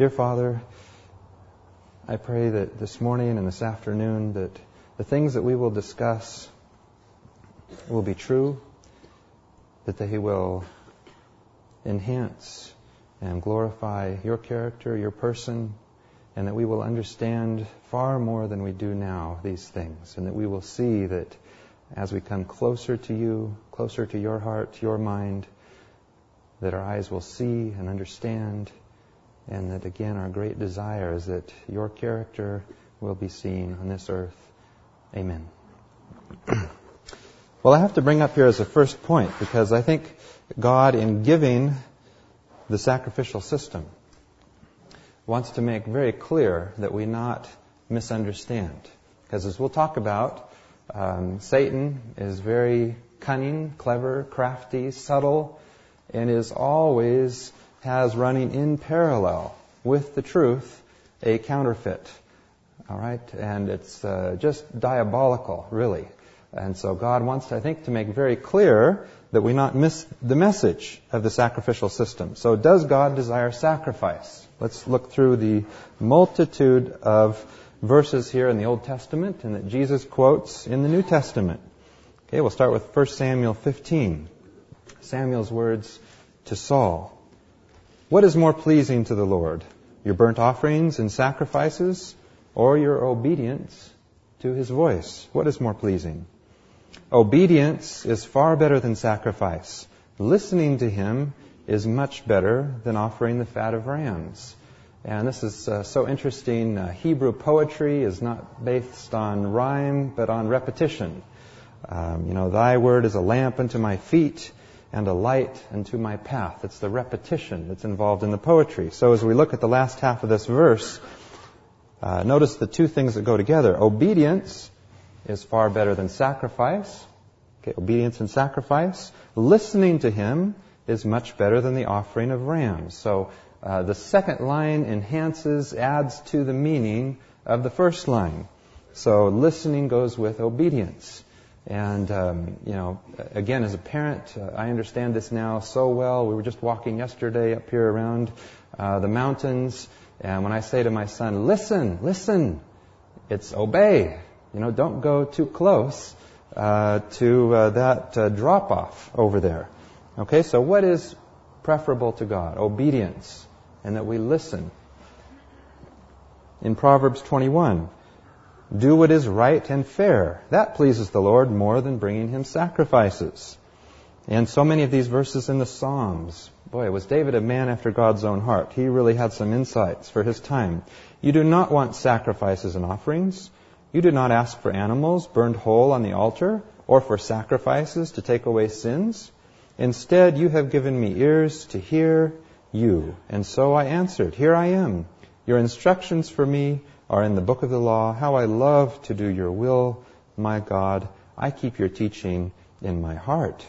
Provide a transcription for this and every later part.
Dear Father, I pray that this morning and this afternoon that the things that we will discuss will be true, that they will enhance and glorify your character, your person, and that we will understand far more than we do now these things, and that we will see that as we come closer to you, closer to your heart, to your mind, that our eyes will see and understand, and that again our great desire is that your character will be seen on this earth. Amen. well, I have to bring up here as a first point because I think God, in giving the sacrificial system, wants to make very clear that we not misunderstand. Because as we'll talk about, um, Satan is very cunning, clever, crafty, subtle, and is always has running in parallel with the truth a counterfeit. All right, and it's uh, just diabolical, really. And so God wants, I think, to make very clear that we not miss the message of the sacrificial system. So, does God desire sacrifice? Let's look through the multitude of verses here in the Old Testament and that Jesus quotes in the New Testament. Okay, we'll start with 1 Samuel 15. Samuel's words to Saul. What is more pleasing to the Lord? Your burnt offerings and sacrifices or your obedience to his voice? What is more pleasing? Obedience is far better than sacrifice. Listening to him is much better than offering the fat of rams. And this is uh, so interesting. Uh, Hebrew poetry is not based on rhyme, but on repetition. Um, you know, thy word is a lamp unto my feet and a light unto my path. It's the repetition that's involved in the poetry. So as we look at the last half of this verse, uh, notice the two things that go together. Obedience is far better than sacrifice. Okay, obedience and sacrifice. Listening to him is much better than the offering of rams. So uh, the second line enhances, adds to the meaning of the first line. So listening goes with obedience. And, um, you know, again, as a parent, uh, I understand this now so well. We were just walking yesterday up here around uh, the mountains. And when I say to my son, listen, listen, it's obey. You know, don't go too close uh, to uh, that uh, drop off over there. Okay, so what is preferable to God? Obedience, and that we listen. In Proverbs 21, do what is right and fair. That pleases the Lord more than bringing him sacrifices. And so many of these verses in the Psalms. Boy, was David a man after God's own heart. He really had some insights for his time. You do not want sacrifices and offerings. You do not ask for animals burned whole on the altar or for sacrifices to take away sins. Instead, you have given me ears to hear you. And so I answered, Here I am. Your instructions for me are in the book of the law. How I love to do your will, my God. I keep your teaching in my heart.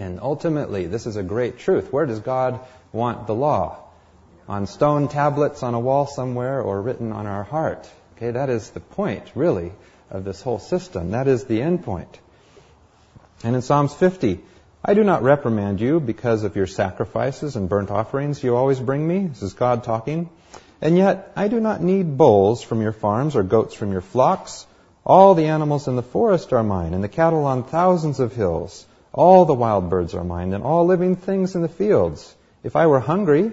And ultimately, this is a great truth. Where does God want the law? On stone tablets on a wall somewhere or written on our heart? Okay, that is the point, really, of this whole system. That is the end point. And in Psalms 50, I do not reprimand you because of your sacrifices and burnt offerings you always bring me. This is God talking. And yet, I do not need bulls from your farms or goats from your flocks. All the animals in the forest are mine, and the cattle on thousands of hills. All the wild birds are mine, and all living things in the fields. If I were hungry,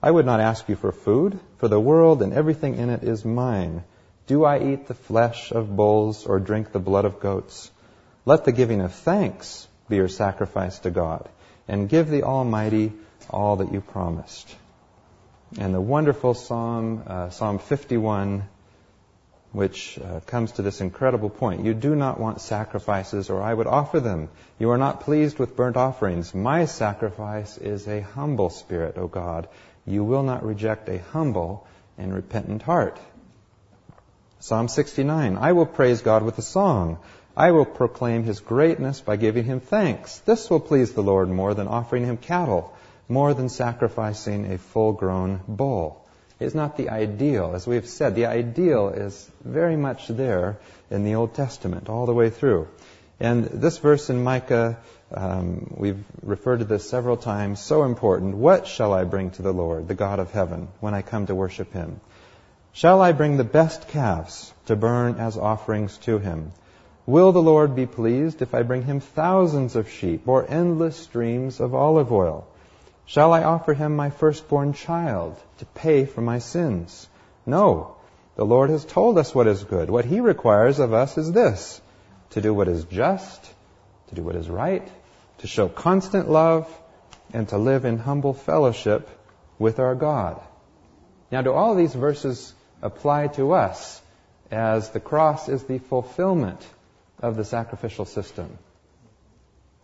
I would not ask you for food, for the world and everything in it is mine. Do I eat the flesh of bulls or drink the blood of goats? Let the giving of thanks be your sacrifice to God, and give the Almighty all that you promised and the wonderful psalm, uh, Psalm 51, which uh, comes to this incredible point. You do not want sacrifices, or I would offer them. You are not pleased with burnt offerings. My sacrifice is a humble spirit, O God. You will not reject a humble and repentant heart. Psalm 69, I will praise God with a song. I will proclaim his greatness by giving him thanks. This will please the Lord more than offering him cattle more than sacrificing a full grown bull. It's not the ideal. As we've said, the ideal is very much there in the Old Testament, all the way through. And this verse in Micah Um, we've referred to this several times. So important. What shall I bring to the Lord, the God of heaven, when I come to worship Him? Shall I bring the best calves to burn as offerings to Him? Will the Lord be pleased if I bring Him thousands of sheep or endless streams of olive oil? Shall I offer Him my firstborn child to pay for my sins? No. The Lord has told us what is good. What He requires of us is this to do what is just, to do what is right, to show constant love, and to live in humble fellowship with our God. Now, do all these verses apply to us as the cross is the fulfillment of the sacrificial system?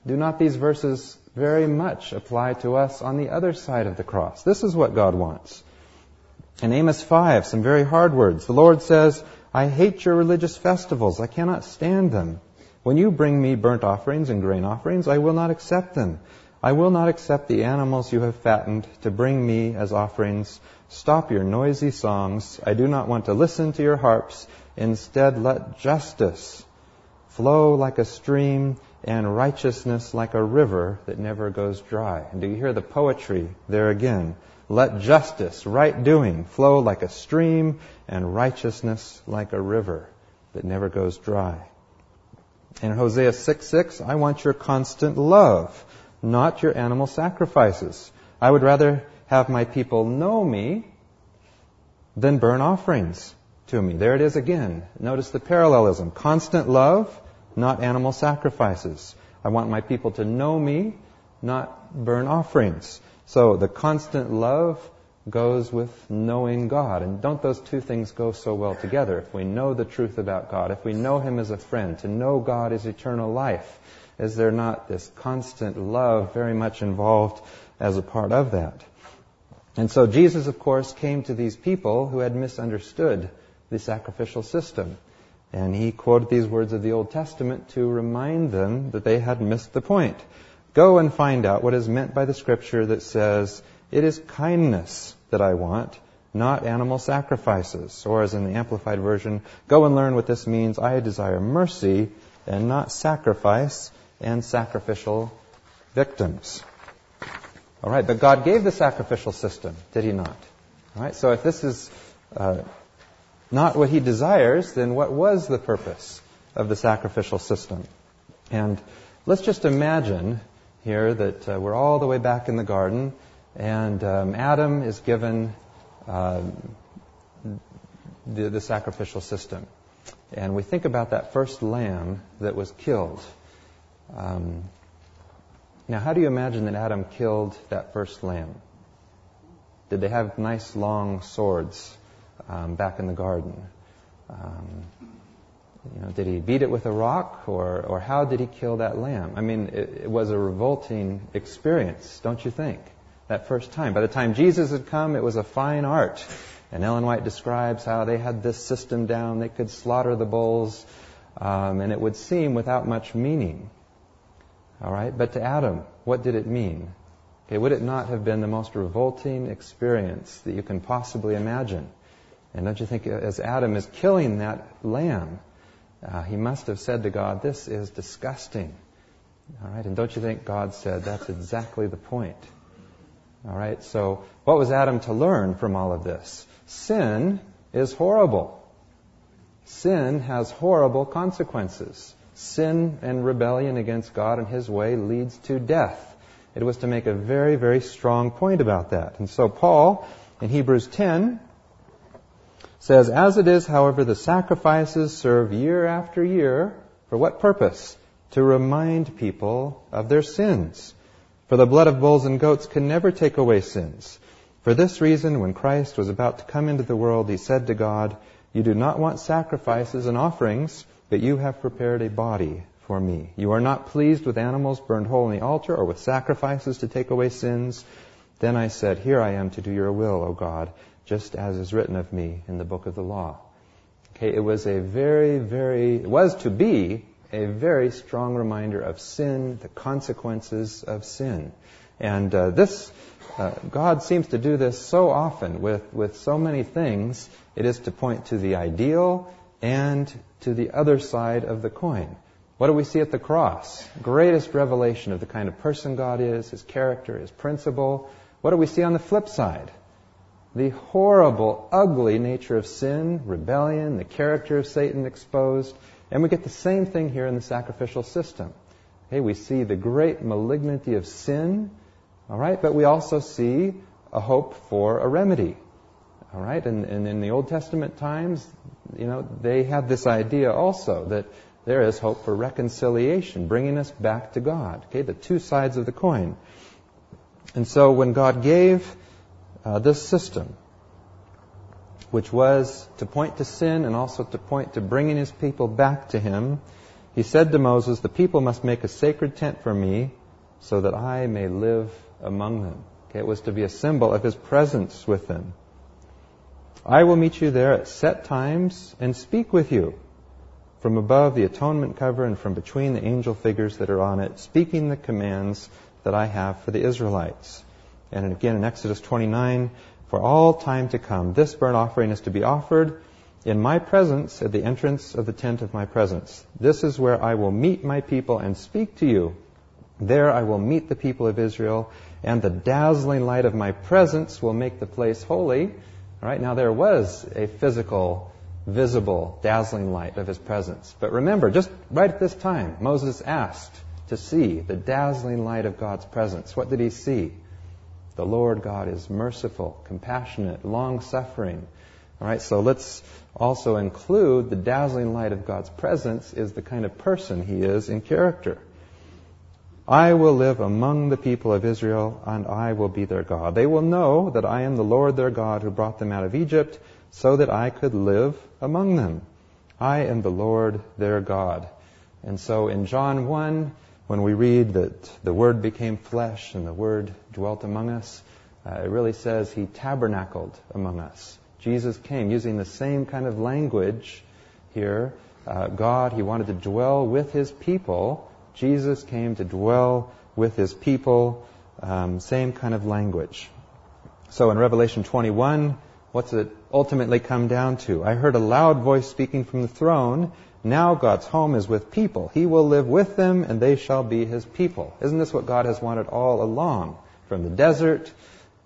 Do not these verses very much apply to us on the other side of the cross? This is what God wants. In Amos 5, some very hard words. The Lord says, I hate your religious festivals. I cannot stand them. When you bring me burnt offerings and grain offerings, I will not accept them. I will not accept the animals you have fattened to bring me as offerings. Stop your noisy songs. I do not want to listen to your harps. Instead, let justice flow like a stream and righteousness like a river that never goes dry. And do you hear the poetry there again? Let justice, right doing, flow like a stream and righteousness like a river that never goes dry. In Hosea 6 6, I want your constant love, not your animal sacrifices. I would rather have my people know me than burn offerings to me. There it is again. Notice the parallelism. Constant love, not animal sacrifices. I want my people to know me, not burn offerings. So the constant love goes with knowing God. And don't those two things go so well together? If we know the truth about God, if we know Him as a friend, to know God is eternal life, is there not this constant love very much involved as a part of that? And so Jesus, of course, came to these people who had misunderstood the sacrificial system. And he quoted these words of the Old Testament to remind them that they had missed the point. Go and find out what is meant by the scripture that says, it is kindness that I want, not animal sacrifices. Or as in the Amplified Version, go and learn what this means. I desire mercy and not sacrifice and sacrificial victims. All right, but God gave the sacrificial system, did He not? All right, so if this is uh, not what He desires, then what was the purpose of the sacrificial system? And let's just imagine here that uh, we're all the way back in the garden and um, Adam is given uh, the, the, sacrificial system. And we think about that first lamb that was killed. Um, now, how do you imagine that Adam killed that first lamb? Did they have nice long swords um, back in the garden? Um, you know, did he beat it with a rock, or, or how did he kill that lamb? I mean, it, it was a revolting experience, don't you think? that first time. By the time Jesus had come, it was a fine art. And Ellen White describes how they had this system down. They could slaughter the bulls, um, and it would seem without much meaning. All right, but to Adam, what did it mean? Okay, would it not have been the most revolting experience that you can possibly imagine? And don't you think, as Adam is killing that lamb, uh, he must have said to God, "This is disgusting." All right, and don't you think God said that's exactly the point? All right, so what was Adam to learn from all of this? Sin is horrible. Sin has horrible consequences. Sin and rebellion against God and His way leads to death. It was to make a very, very strong point about that. And so Paul, in Hebrews 10, says, As it is, however, the sacrifices serve year after year for what purpose? To remind people of their sins. For the blood of bulls and goats can never take away sins. For this reason, when Christ was about to come into the world, he said to God, You do not want sacrifices and offerings, but you have prepared a body for me. You are not pleased with animals burned whole on the altar or with sacrifices to take away sins. Then I said, Here I am to do your will, O God, just as is written of me in the book of the law. Okay, it was a very, very, it was to be a very strong reminder of sin, the consequences of sin. And uh, this, uh, God seems to do this so often with, with so many things. It is to point to the ideal and to the other side of the coin. What do we see at the cross? Greatest revelation of the kind of person God is, his character, his principle. What do we see on the flip side? The horrible, ugly nature of sin, rebellion, the character of Satan exposed. And we get the same thing here in the sacrificial system. Okay, we see the great malignity of sin, all right, but we also see a hope for a remedy. All right, and, and in the Old Testament times, you know, they had this idea also that there is hope for reconciliation, bringing us back to God. Okay, the two sides of the coin. And so when God gave uh, this system, which was to point to sin and also to point to bringing his people back to him, he said to Moses, The people must make a sacred tent for me so that I may live among them. Okay, it was to be a symbol of his presence with them. I will meet you there at set times and speak with you from above the atonement cover and from between the angel figures that are on it, speaking the commands that I have for the Israelites. And again in Exodus 29, for all time to come, this burnt offering is to be offered in my presence at the entrance of the tent of my presence. This is where I will meet my people and speak to you. There I will meet the people of Israel, and the dazzling light of my presence will make the place holy. All right, now there was a physical visible, dazzling light of his presence. But remember, just right at this time, Moses asked to see the dazzling light of God's presence. What did he see? The Lord God is merciful, compassionate, long suffering. All right, so let's also include the dazzling light of God's presence is the kind of person he is in character. I will live among the people of Israel, and I will be their God. They will know that I am the Lord their God who brought them out of Egypt so that I could live among them. I am the Lord their God. And so in John 1, when we read that the Word became flesh and the Word dwelt among us, uh, it really says He tabernacled among us. Jesus came using the same kind of language here. Uh, God, He wanted to dwell with His people. Jesus came to dwell with His people. Um, same kind of language. So in Revelation 21, What's it ultimately come down to? I heard a loud voice speaking from the throne. Now God's home is with people. He will live with them and they shall be his people. Isn't this what God has wanted all along? From the desert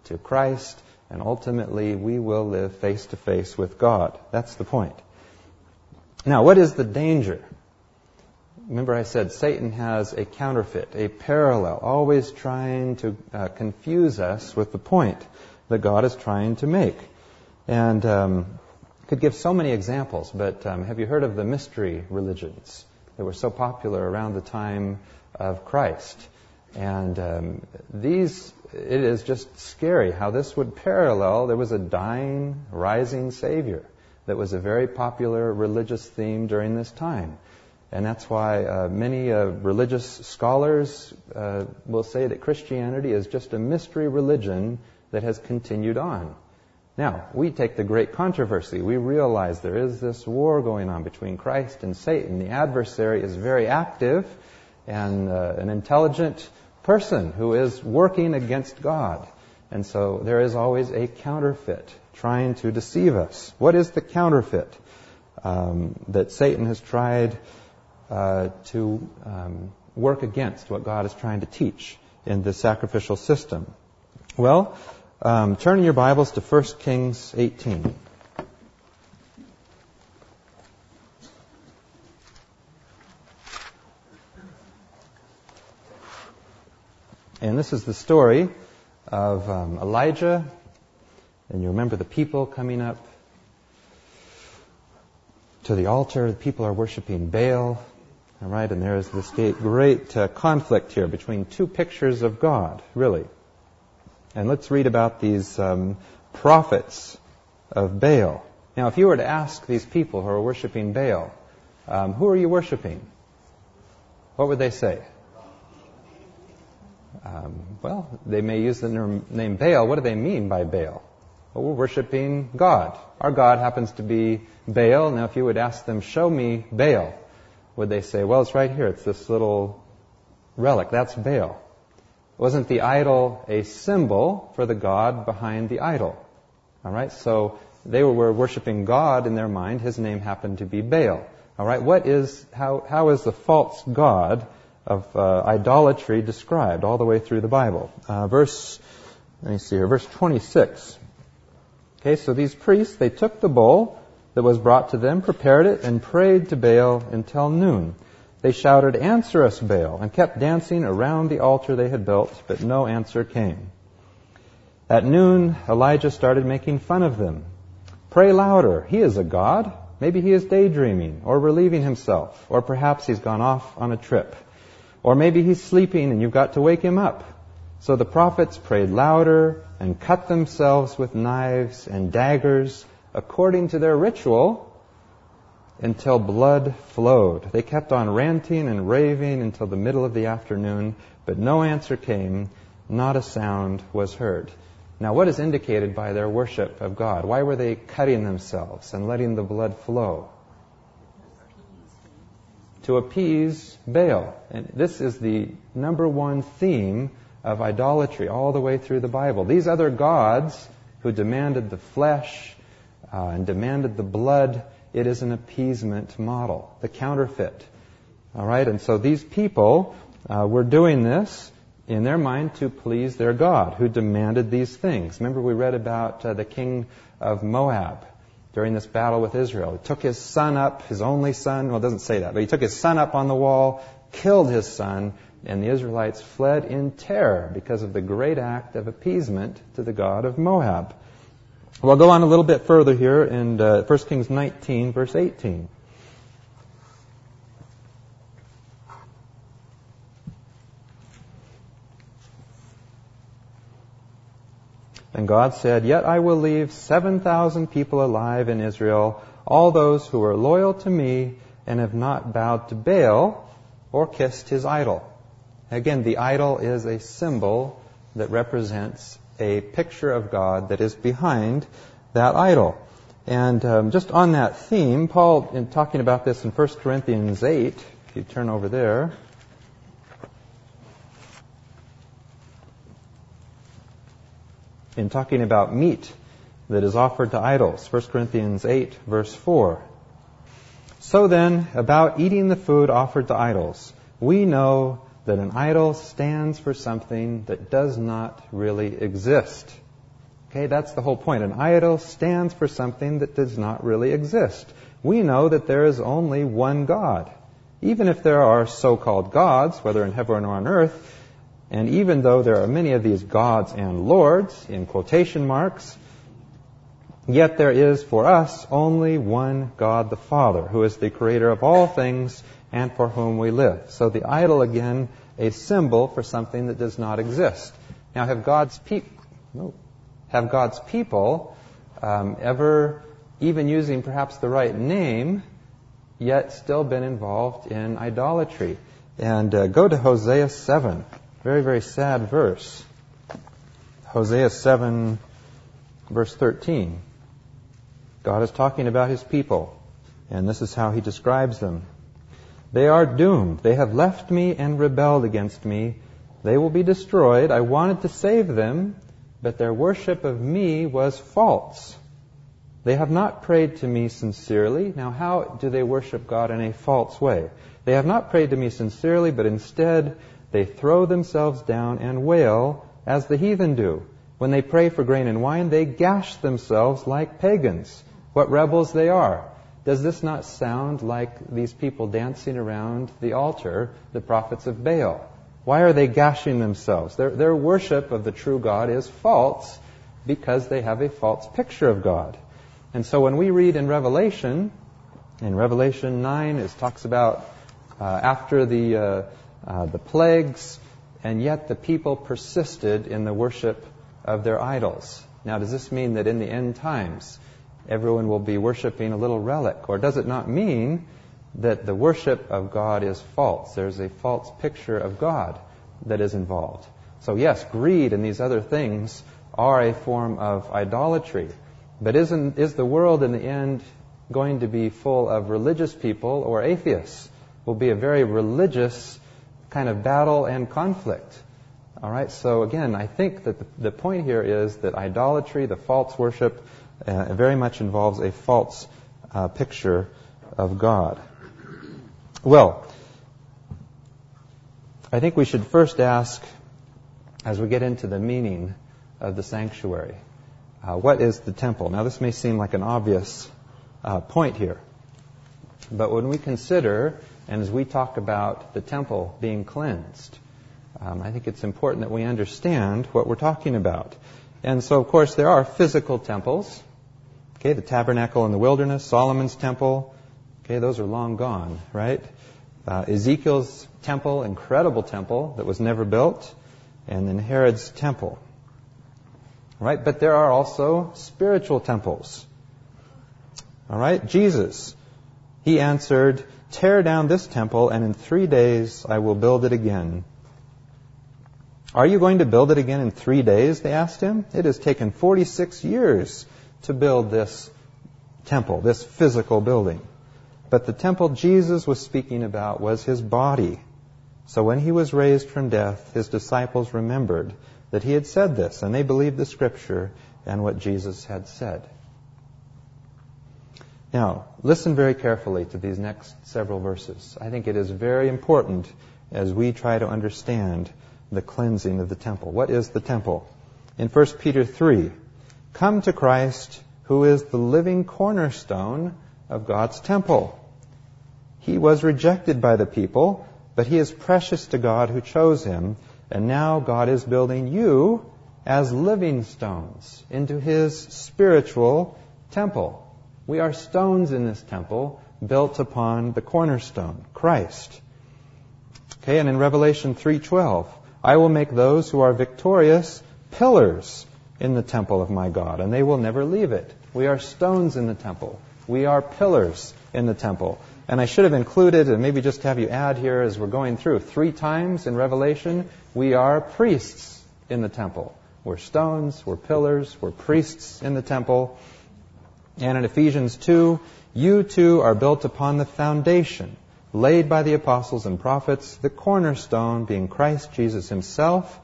to Christ and ultimately we will live face to face with God. That's the point. Now, what is the danger? Remember I said Satan has a counterfeit, a parallel, always trying to uh, confuse us with the point that God is trying to make. And um, could give so many examples, but um, have you heard of the mystery religions that were so popular around the time of Christ? And um, these, it is just scary how this would parallel. There was a dying, rising Savior that was a very popular religious theme during this time. And that's why uh, many uh, religious scholars uh, will say that Christianity is just a mystery religion that has continued on. Now, we take the great controversy. We realize there is this war going on between Christ and Satan. The adversary is very active and uh, an intelligent person who is working against God. And so there is always a counterfeit trying to deceive us. What is the counterfeit um, that Satan has tried uh, to um, work against what God is trying to teach in the sacrificial system? Well, um, turn in your Bibles to 1 Kings 18. And this is the story of um, Elijah. And you remember the people coming up to the altar. The people are worshiping Baal. All right, and there is this great uh, conflict here between two pictures of God, really. And let's read about these um, prophets of Baal. Now, if you were to ask these people who are worshiping Baal, um, who are you worshiping? What would they say? Um, well, they may use the name Baal. What do they mean by Baal? Well, we're worshiping God. Our God happens to be Baal. Now, if you would ask them, show me Baal, would they say, well, it's right here. It's this little relic. That's Baal. Wasn't the idol a symbol for the God behind the idol? All right, so they were worshiping God in their mind. His name happened to be Baal. All right, what is how how is the false god of uh, idolatry described all the way through the Bible? Uh, verse, let me see here, verse 26. Okay, so these priests they took the bull that was brought to them, prepared it, and prayed to Baal until noon. They shouted, Answer us, Baal, and kept dancing around the altar they had built, but no answer came. At noon, Elijah started making fun of them. Pray louder. He is a god. Maybe he is daydreaming or relieving himself, or perhaps he's gone off on a trip. Or maybe he's sleeping and you've got to wake him up. So the prophets prayed louder and cut themselves with knives and daggers according to their ritual until blood flowed. They kept on ranting and raving until the middle of the afternoon, but no answer came, not a sound was heard. Now, what is indicated by their worship of God? Why were they cutting themselves and letting the blood flow? To appease Baal. And this is the number one theme of idolatry all the way through the Bible. These other gods who demanded the flesh uh, and demanded the blood, it is an appeasement model, the counterfeit. All right, and so these people uh, were doing this in their mind to please their God, who demanded these things. Remember, we read about uh, the king of Moab during this battle with Israel. He took his son up, his only son, well, it doesn't say that, but he took his son up on the wall, killed his son, and the Israelites fled in terror because of the great act of appeasement to the God of Moab. Well, I'll go on a little bit further here in uh, 1 Kings 19, verse 18. And God said, Yet I will leave 7,000 people alive in Israel, all those who are loyal to me and have not bowed to Baal or kissed his idol. Again, the idol is a symbol that represents a picture of God that is behind that idol. And um, just on that theme, Paul, in talking about this in 1 Corinthians 8, if you turn over there, in talking about meat that is offered to idols. 1 Corinthians 8, verse 4. So then, about eating the food offered to idols, we know that an idol stands for something that does not really exist. Okay, that's the whole point. An idol stands for something that does not really exist. We know that there is only one God. Even if there are so-called gods, whether in heaven or on earth, and even though there are many of these gods and lords, in quotation marks, yet there is for us only one God the Father, who is the creator of all things and for whom we live. So the idol, again, a symbol for something that does not exist. Now, have God's people, have God's people um, ever, even using perhaps the right name, yet still been involved in idolatry? And uh, go to Hosea 7. Very, very sad verse. Hosea 7, verse 13. God is talking about his people, and this is how he describes them. They are doomed. They have left me and rebelled against me. They will be destroyed. I wanted to save them, but their worship of me was false. They have not prayed to me sincerely. Now, how do they worship God in a false way? They have not prayed to me sincerely, but instead they throw themselves down and wail as the heathen do. When they pray for grain and wine, they gash themselves like pagans. What rebels they are. Does this not sound like these people dancing around the altar, the prophets of Baal? Why are they gashing themselves? Their, their worship of the true God is false because they have a false picture of God. And so when we read in Revelation, in Revelation 9, it talks about uh, after the uh, uh, the plagues, and yet the people persisted in the worship of their idols. Now, does this mean that in the end times everyone will be worshiping a little relic? Or does it not mean that the worship of God is false? There's a false picture of God that is involved. So, yes, greed and these other things are a form of idolatry. But isn't, is the world in the end going to be full of religious people or atheists? Will be a very religious kind of battle and conflict. All right, so again, I think that the, the point here is that idolatry, the false worship, uh, very much involves a false uh, picture of God. Well, I think we should first ask, as we get into the meaning of the sanctuary, uh, what is the temple? Now, this may seem like an obvious uh, point here, but when we consider, and as we talk about the temple being cleansed, um, I think it's important that we understand what we're talking about. And so, of course, there are physical temples. Okay, the tabernacle in the wilderness, Solomon's temple. Okay, those are long gone, right? Uh, Ezekiel's temple, incredible temple that was never built, and then Herod's temple. Right? But there are also spiritual temples. All right? Jesus, he answered, Tear down this temple, and in three days I will build it again. Are you going to build it again in three days? They asked him. It has taken 46 years to build this temple, this physical building. But the temple Jesus was speaking about was his body. So when he was raised from death, his disciples remembered that he had said this, and they believed the scripture and what Jesus had said. Now, listen very carefully to these next several verses. I think it is very important as we try to understand the cleansing of the temple. What is the temple? In 1 Peter 3, come to Christ, who is the living cornerstone of God's temple. He was rejected by the people, but he is precious to God who chose him, and now God is building you as living stones into his spiritual temple. We are stones in this temple built upon the cornerstone, Christ. Okay, and in Revelation 3:12, I will make those who are victorious pillars in the temple of my God, and they will never leave it. We are stones in the temple. We are pillars in the temple. And I should have included, and maybe just have you add here as we're going through, three times in Revelation, we are priests in the temple. We're stones, we're pillars, we're priests in the temple. And in Ephesians 2, you too are built upon the foundation laid by the apostles and prophets, the cornerstone being Christ Jesus himself.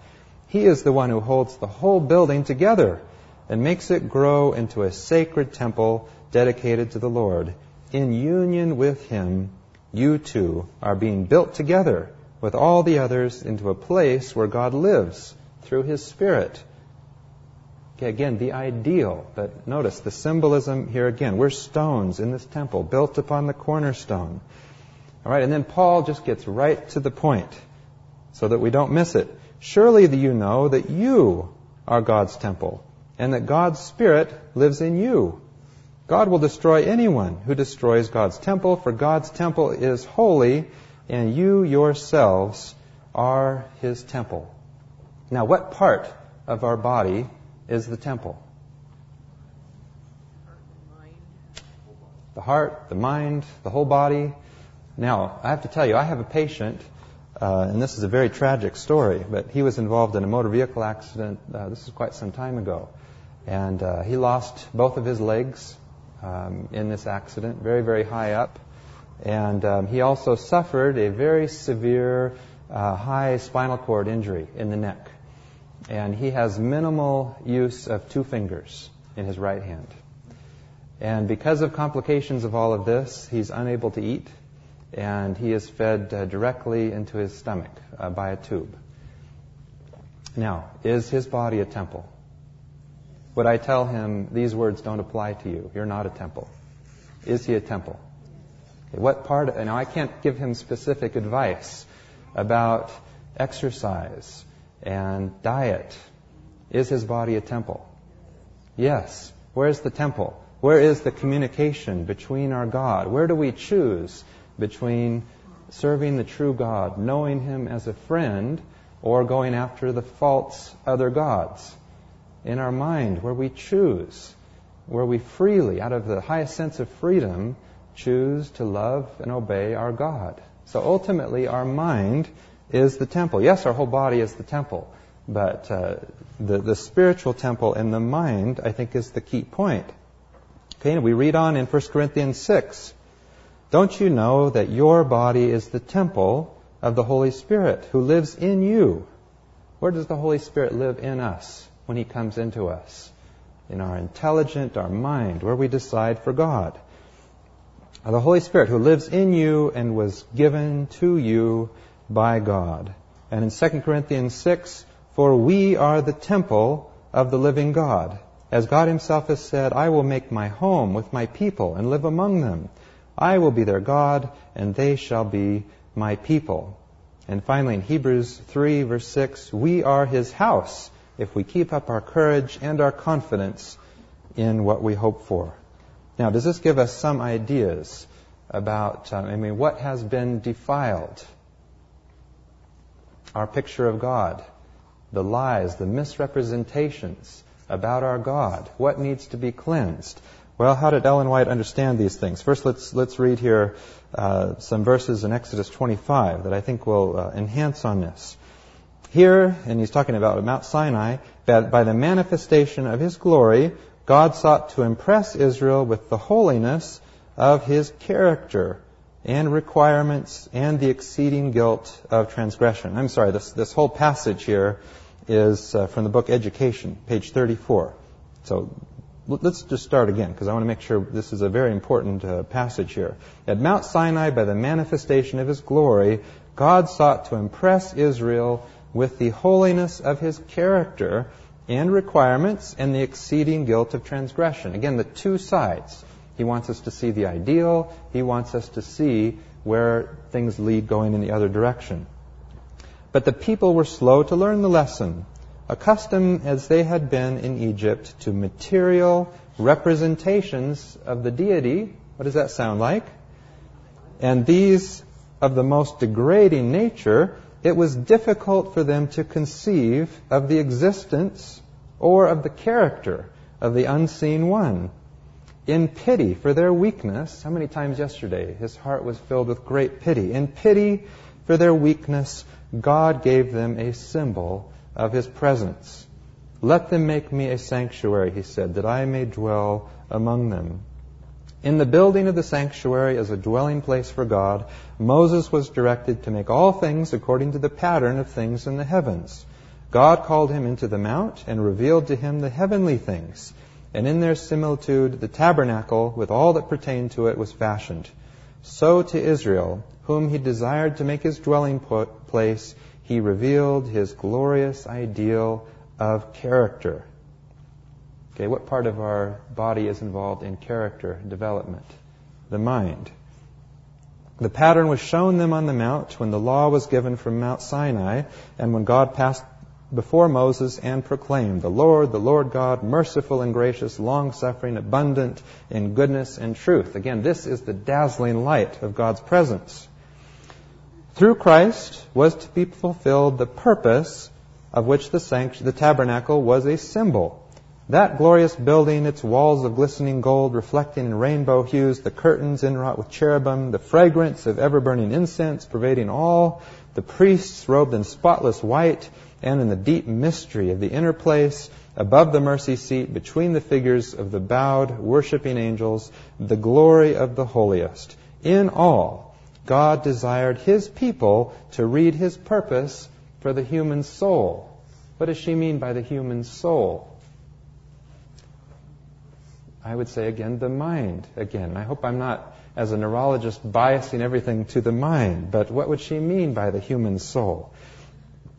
He is the one who holds the whole building together and makes it grow into a sacred temple dedicated to the Lord. In union with Him, you too are being built together with all the others into a place where God lives through His Spirit. Okay, again, the ideal, but notice the symbolism here again. We're stones in this temple built upon the cornerstone. All right, and then Paul just gets right to the point so that we don't miss it. Surely you know that you are God's temple and that God's Spirit lives in you. God will destroy anyone who destroys God's temple, for God's temple is holy, and you yourselves are his temple. Now, what part of our body is the temple? The heart, the mind, the whole body. Now, I have to tell you, I have a patient, uh, and this is a very tragic story, but he was involved in a motor vehicle accident. Uh, this is quite some time ago. And uh, he lost both of his legs um, in this accident, very, very high up. And um, he also suffered a very severe uh, high spinal cord injury in the neck. And he has minimal use of two fingers in his right hand. And because of complications of all of this, he's unable to eat and he is fed uh, directly into his stomach uh, by a tube. Now, is his body a temple? Would I tell him these words don't apply to you? You're not a temple. Is he a temple? Okay, what part? Of, now, I can't give him specific advice about exercise and diet. Is his body a temple? Yes. Where's the temple? Where is the communication between our God? Where do we choose between serving the true God, knowing Him as a friend, or going after the false other gods. In our mind, where we choose, where we freely, out of the highest sense of freedom, choose to love and obey our God. So ultimately, our mind is the temple. Yes, our whole body is the temple, but uh, the, the spiritual temple in the mind, I think, is the key point. Okay, and we read on in 1 Corinthians 6. Don't you know that your body is the temple of the Holy Spirit who lives in you? Where does the Holy Spirit live in us when He comes into us? In our intelligent, our mind, where we decide for God. Uh, the Holy Spirit who lives in you and was given to you by God. And in 2 Corinthians 6, for we are the temple of the living God. As God himself has said, I will make my home with my people and live among them. I will be their God and they shall be my people. And finally in Hebrews 3 verse 6, we are his house if we keep up our courage and our confidence in what we hope for. Now, does this give us some ideas about, uh, I mean, what has been defiled? Our picture of God, the lies, the misrepresentations about our God. What needs to be cleansed? Well, how did Ellen White understand these things? First, let's let's read here uh, some verses in Exodus 25 that I think will uh, enhance on this. Here, and he's talking about Mount Sinai, that by the manifestation of His glory, God sought to impress Israel with the holiness of his character and requirements and the exceeding guilt of transgression. I'm sorry, this, this whole passage here is uh, from the book Education, page 34. So let's just start again because I want to make sure this is a very important uh, passage here. At Mount Sinai, by the manifestation of his glory, God sought to impress Israel with the holiness of his character and requirements and the exceeding guilt of transgression. Again, the two sides. He wants us to see the ideal. He wants us to see where things lead going in the other direction. But the people were slow to learn the lesson, accustomed as they had been in Egypt to material representations of the deity. What does that sound like? And these of the most degrading nature it was difficult for them to conceive of the existence or of the character of the unseen one. In pity for their weakness, how many times yesterday his heart was filled with great pity? In pity for their weakness, God gave them a symbol of his presence. Let them make me a sanctuary, he said, that I may dwell among them. In the building of the sanctuary as a dwelling place for God, Moses was directed to make all things according to the pattern of things in the heavens. God called him into the mount and revealed to him the heavenly things. And in their similitude, the tabernacle with all that pertained to it was fashioned. So to Israel, whom he desired to make his dwelling place, he revealed his glorious ideal of character. Okay, what part of our body is involved in character development? The mind. The pattern was shown them on the mount when the law was given from Mount Sinai and when God passed before Moses and proclaimed, The Lord, the Lord God, merciful and gracious, long suffering, abundant in goodness and truth. Again, this is the dazzling light of God's presence. Through Christ was to be fulfilled the purpose of which the, sanct- the tabernacle was a symbol. That glorious building, its walls of glistening gold reflecting in rainbow hues, the curtains inwrought with cherubim, the fragrance of ever burning incense pervading all, the priests robed in spotless white, and in the deep mystery of the inner place, above the mercy seat, between the figures of the bowed, worshiping angels, the glory of the holiest. In all, God desired His people to read His purpose for the human soul. What does she mean by the human soul? I would say again, the mind. Again, I hope I'm not, as a neurologist, biasing everything to the mind, but what would she mean by the human soul?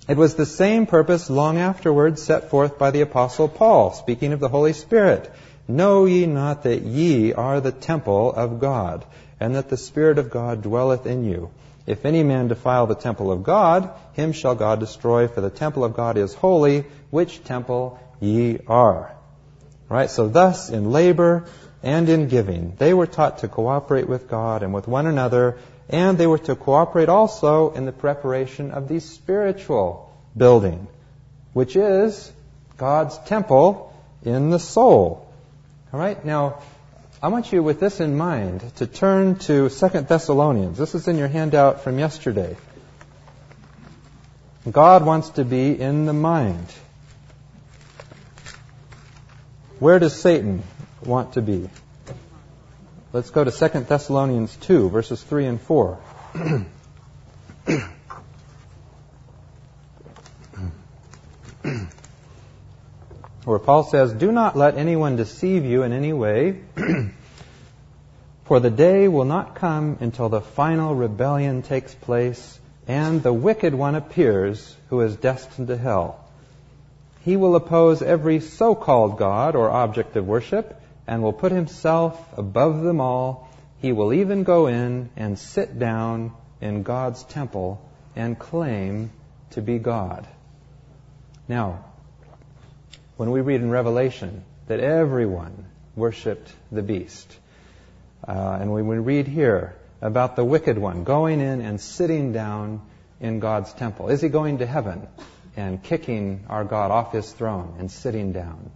It was the same purpose long afterwards set forth by the Apostle Paul, speaking of the Holy Spirit. Know ye not that ye are the temple of God, and that the Spirit of God dwelleth in you? If any man defile the temple of God, him shall God destroy, for the temple of God is holy, which temple ye are. Right? So thus, in labor and in giving, they were taught to cooperate with God and with one another, and they were to cooperate also in the preparation of the spiritual building, which is God's temple in the soul. All right? Now, I want you, with this in mind, to turn to 2 Thessalonians. This is in your handout from yesterday. God wants to be in the mind. Where does Satan want to be? Let's go to 2 Thessalonians 2, verses 3 and 4. Where Paul says, Do not let anyone deceive you in any way, For the day will not come until the final rebellion takes place and the wicked one appears who is destined to hell. He will oppose every so-called God or object of worship and will put himself above them all. He will even go in and sit down in God's temple and claim to be God. Now, when we read in Revelation that everyone worshiped the beast, uh, and when we read here about the wicked one going in and sitting down in God's temple, is he going to heaven and kicking our God off his throne and sitting down?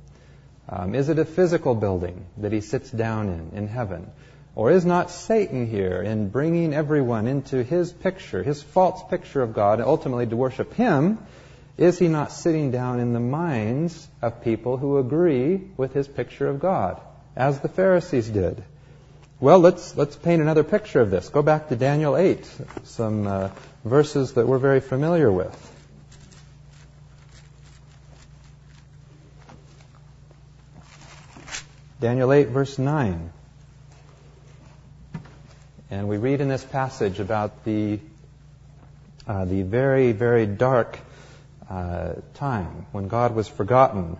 Um, is it a physical building that he sits down in, in heaven? Or is not Satan here in bringing everyone into his picture, his false picture of God, ultimately to worship him? Is he not sitting down in the minds of people who agree with his picture of God, as the Pharisees did? Well, let's, let's paint another picture of this. Go back to Daniel 8, some uh, verses that we're very familiar with. Daniel 8, verse 9. And we read in this passage about the, uh, the very, very dark uh, time when God was forgotten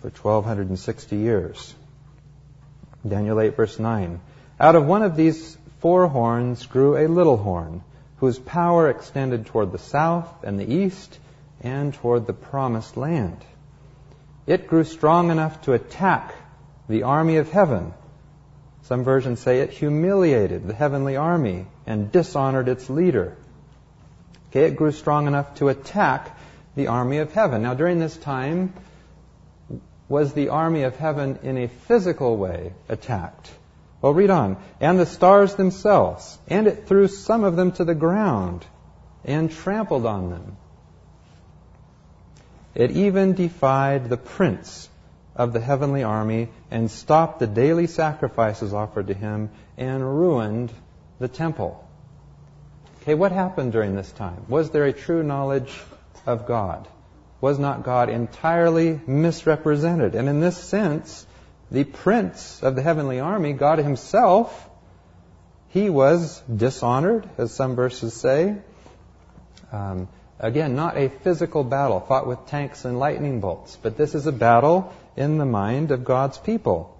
for 1260 years. Daniel 8, verse 9. Out of one of these four horns grew a little horn, whose power extended toward the south and the east and toward the promised land. It grew strong enough to attack the army of heaven. Some versions say it humiliated the heavenly army and dishonored its leader. Okay, it grew strong enough to attack the army of heaven. Now, during this time, was the army of heaven in a physical way attacked? Well, read on. And the stars themselves, and it threw some of them to the ground and trampled on them. It even defied the prince of the heavenly army and stopped the daily sacrifices offered to him and ruined the temple. Okay, what happened during this time? Was there a true knowledge of God? Was not God entirely misrepresented? And in this sense, the prince of the heavenly army, God himself, he was dishonored, as some verses say. Um, again, not a physical battle fought with tanks and lightning bolts, but this is a battle in the mind of God's people.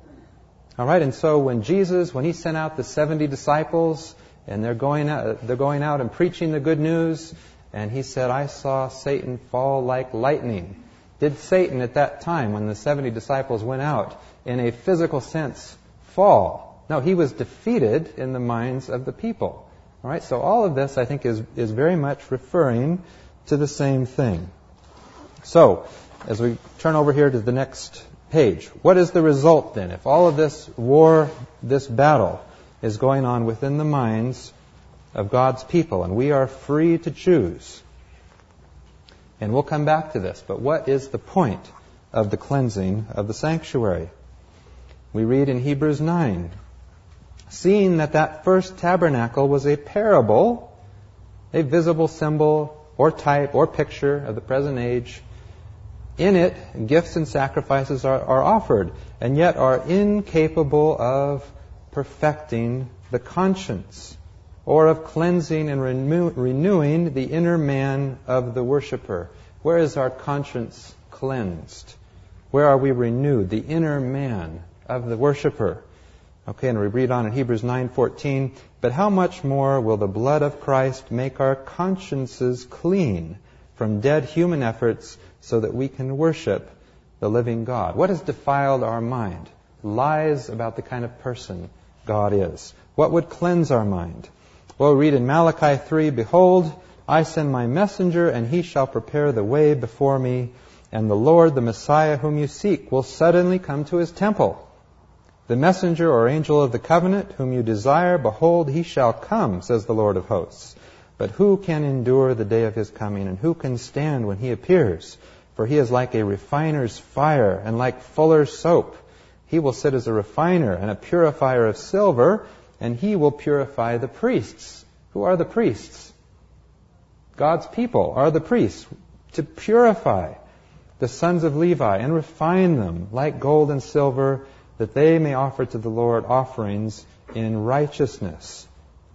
All right, and so when Jesus, when he sent out the 70 disciples, and they're going out, they're going out and preaching the good news, and he said, I saw Satan fall like lightning. Did Satan at that time, when the 70 disciples went out, in a physical sense, fall? No, he was defeated in the minds of the people. All right, so all of this, I think, is, is very much referring to the same thing. So, as we turn over here to the next page, what is the result then? If all of this war, this battle, is going on within the minds of God's people, and we are free to choose. And we'll come back to this, but what is the point of the cleansing of the sanctuary? We read in Hebrews 9, seeing that that first tabernacle was a parable, a visible symbol or type or picture of the present age, in it, gifts and sacrifices are, are offered, and yet are incapable of perfecting the conscience or of cleansing and renew, renewing the inner man of the worshiper. Where is our conscience cleansed? Where are we renewed? The inner man of the worshiper. Okay, and we read on in Hebrews 9:14, but how much more will the blood of Christ make our consciences clean from dead human efforts so that we can worship the living God. What has defiled our mind? Lies about the kind of person God is. What would cleanse our mind? Well, read in Malachi 3, Behold, I send my messenger, and he shall prepare the way before me, and the Lord, the Messiah whom you seek, will suddenly come to his temple. The messenger or angel of the covenant whom you desire, behold, he shall come, says the Lord of hosts. But who can endure the day of his coming, and who can stand when he appears? For he is like a refiner's fire and like fuller's soap. He will sit as a refiner and a purifier of silver, and he will purify the priests. Who are the priests? God's people are the priests to purify the sons of Levi and refine them like gold and silver that they may offer to the Lord offerings in righteousness.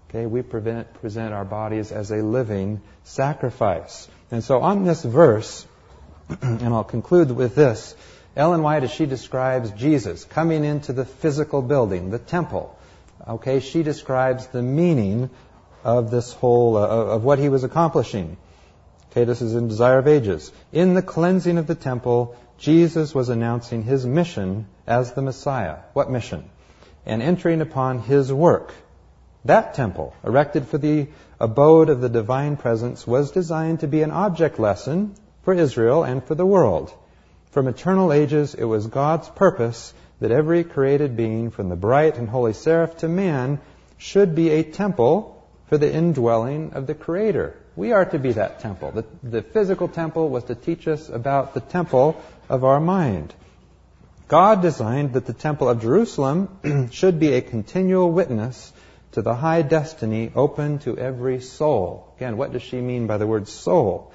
Okay, we prevent, present our bodies as a living sacrifice. And so on this verse, and I'll conclude with this, Ellen White, as she describes Jesus coming into the physical building, the temple, okay, she describes the meaning of this whole, uh, of what he was accomplishing. Okay, this is in Desire of Ages. In the cleansing of the temple, Jesus was announcing his mission as the Messiah. What mission? And entering upon his work. That temple, erected for the abode of the divine presence, was designed to be an object lesson for Israel and for the world. From eternal ages, it was God's purpose that every created being, from the bright and holy seraph to man, should be a temple for the indwelling of the Creator. We are to be that temple. The, the physical temple was to teach us about the temple of our mind. God designed that the temple of Jerusalem should be a continual witness to the high destiny open to every soul. Again, what does she mean by the word soul?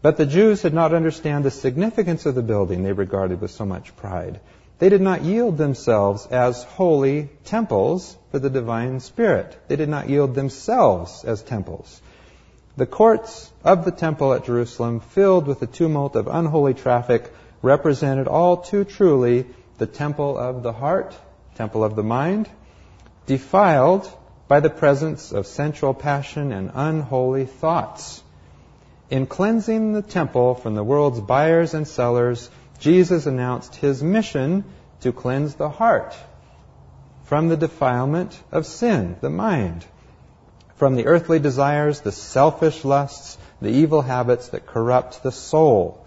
But the Jews did not understand the significance of the building they regarded with so much pride. They did not yield themselves as holy temples for the divine spirit. They did not yield themselves as temples. The courts of the temple at Jerusalem, filled with the tumult of unholy traffic, represented all too truly the temple of the heart, temple of the mind, defiled by the presence of sensual passion and unholy thoughts. In cleansing the temple from the world's buyers and sellers, Jesus announced his mission to cleanse the heart from the defilement of sin, the mind from the earthly desires, the selfish lusts, the evil habits that corrupt the soul.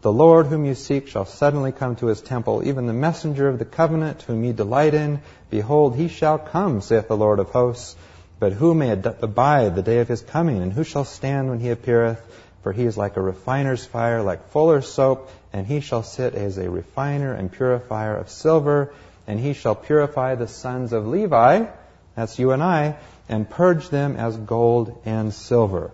The Lord whom you seek shall suddenly come to his temple, even the messenger of the covenant whom ye delight in. Behold, he shall come, saith the Lord of hosts. But who may abide the day of his coming, and who shall stand when he appeareth? For he is like a refiner's fire, like fuller's soap, and he shall sit as a refiner and purifier of silver, and he shall purify the sons of Levi, that's you and I, and purge them as gold and silver.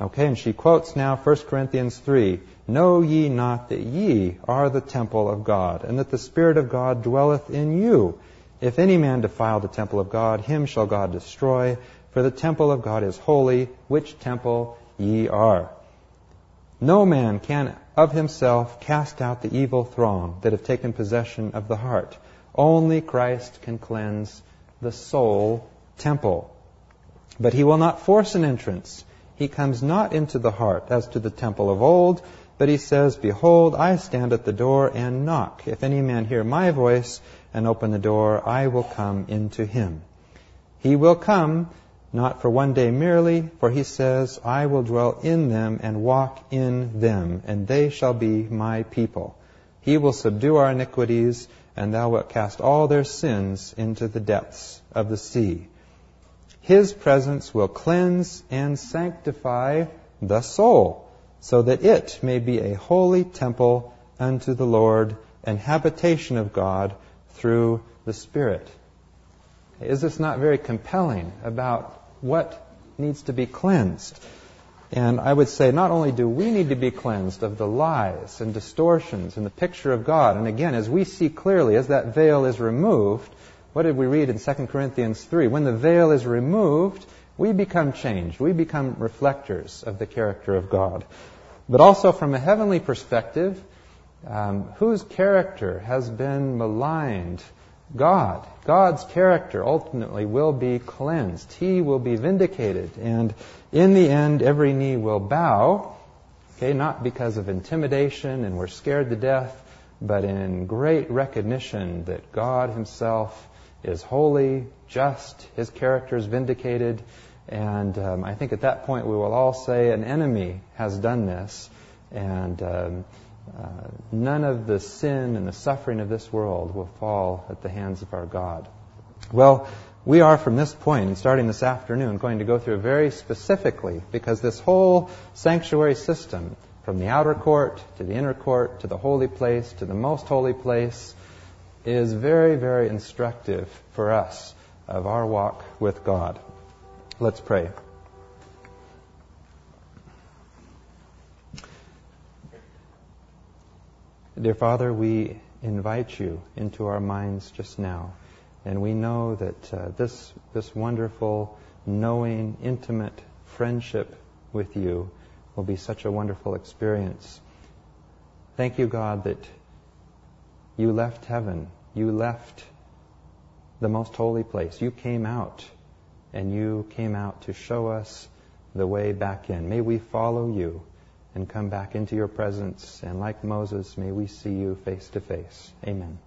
Okay, and she quotes now 1 Corinthians 3 Know ye not that ye are the temple of God, and that the Spirit of God dwelleth in you? If any man defile the temple of God, him shall God destroy, for the temple of God is holy, which temple ye are. No man can of himself cast out the evil throng that have taken possession of the heart. Only Christ can cleanse the soul temple. But he will not force an entrance. He comes not into the heart as to the temple of old, but he says, Behold, I stand at the door and knock. If any man hear my voice and open the door, I will come into him. He will come not for one day merely, for he says, I will dwell in them and walk in them, and they shall be my people. He will subdue our iniquities, and thou wilt cast all their sins into the depths of the sea. His presence will cleanse and sanctify the soul, so that it may be a holy temple unto the Lord and habitation of God through the Spirit. Is this not very compelling about what needs to be cleansed? And I would say not only do we need to be cleansed of the lies and distortions and the picture of God, and again, as we see clearly, as that veil is removed, what did we read in 2 Corinthians 3? When the veil is removed, we become changed. We become reflectors of the character of God. But also from a heavenly perspective, um, whose character has been maligned? God. God's character ultimately will be cleansed. He will be vindicated. And in the end, every knee will bow. Okay, not because of intimidation and we're scared to death, but in great recognition that God Himself is holy, just, his character is vindicated, and um, I think at that point we will all say an enemy has done this, and um, uh, none of the sin and the suffering of this world will fall at the hands of our God. Well, we are from this point, and starting this afternoon, going to go through very specifically, because this whole sanctuary system, from the outer court to the inner court to the holy place to the most holy place, is very, very instructive for us of our walk with God. Let's pray. Dear Father, we invite you into our minds just now. And we know that uh, this, this wonderful, knowing, intimate friendship with you will be such a wonderful experience. Thank you, God, that you left heaven. You left the most holy place. You came out, and you came out to show us the way back in. May we follow you and come back into your presence. And like Moses, may we see you face to face. Amen.